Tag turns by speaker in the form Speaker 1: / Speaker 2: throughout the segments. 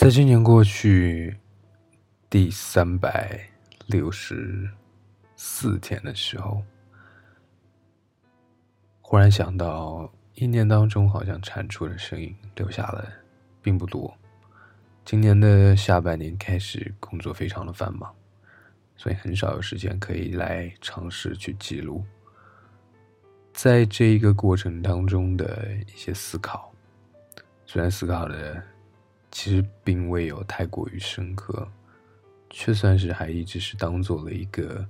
Speaker 1: 在今年过去第三百六十四天的时候，忽然想到，一年当中好像产出的声音留下了并不多。今年的下半年开始工作非常的繁忙，所以很少有时间可以来尝试去记录。在这一个过程当中的一些思考，虽然思考的。其实并未有太过于深刻，却算是还一直是当做了一个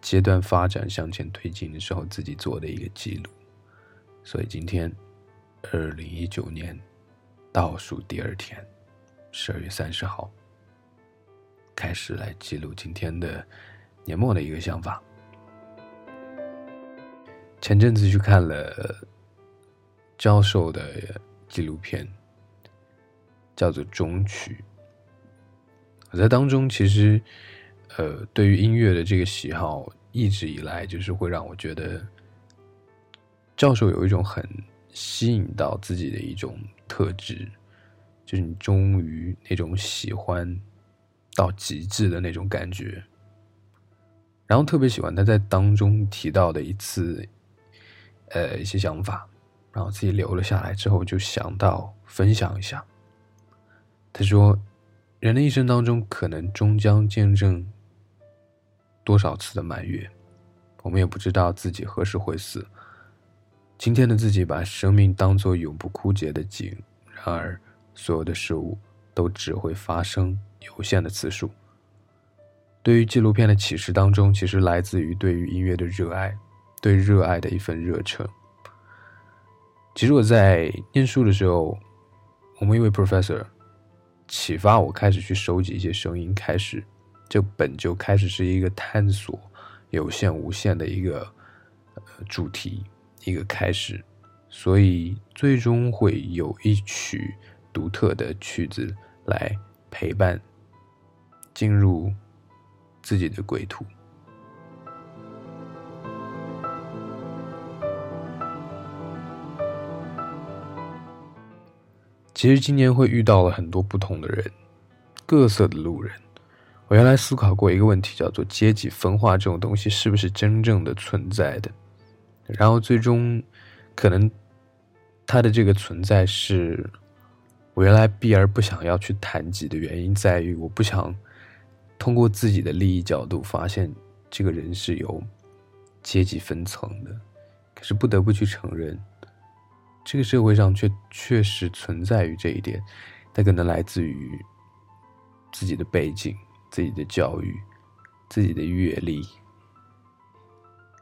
Speaker 1: 阶段发展向前推进的时候自己做的一个记录。所以今天，二零一九年倒数第二天，十二月三十号，开始来记录今天的年末的一个想法。前阵子去看了教授的纪录片。叫做中曲。我在当中其实，呃，对于音乐的这个喜好，一直以来就是会让我觉得，教授有一种很吸引到自己的一种特质，就是你忠于那种喜欢到极致的那种感觉。然后特别喜欢他在当中提到的一次，呃，一些想法，然后自己留了下来之后，就想到分享一下。他说：“人的一生当中，可能终将见证多少次的满月，我们也不知道自己何时会死。今天的自己把生命当作永不枯竭的井，然而所有的事物都只会发生有限的次数。对于纪录片的启示当中，其实来自于对于音乐的热爱，对热爱的一份热忱。其实我在念书的时候，我们一位 professor。”启发我开始去收集一些声音，开始这本就开始是一个探索有限无限的一个主题，一个开始，所以最终会有一曲独特的曲子来陪伴进入自己的归途。其实今年会遇到了很多不同的人，各色的路人。我原来思考过一个问题，叫做阶级分化这种东西是不是真正的存在的？然后最终，可能它的这个存在是我原来避而不想要去谈及的原因，在于我不想通过自己的利益角度发现这个人是有阶级分层的。可是不得不去承认。这个社会上却确实存在于这一点，它可能来自于自己的背景、自己的教育、自己的阅历，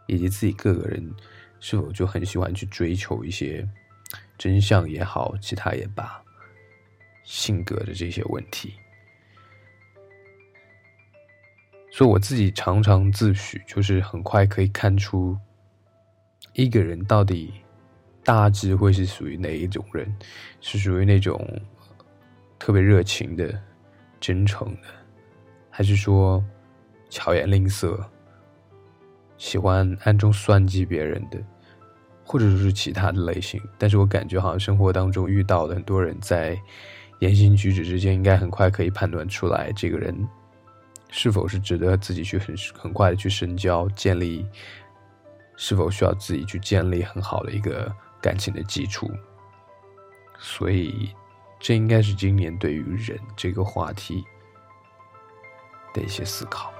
Speaker 1: 以及自己个个人是否就很喜欢去追求一些真相也好，其他也罢，性格的这些问题。所以我自己常常自诩，就是很快可以看出一个人到底。大致会是属于哪一种人？是属于那种特别热情的、真诚的，还是说巧言令色、喜欢暗中算计别人的，或者说是其他的类型？但是我感觉好像生活当中遇到的很多人在言行举止之间，应该很快可以判断出来，这个人是否是值得自己去很很快的去深交、建立，是否需要自己去建立很好的一个。感情的基础，所以这应该是今年对于人这个话题的一些思考。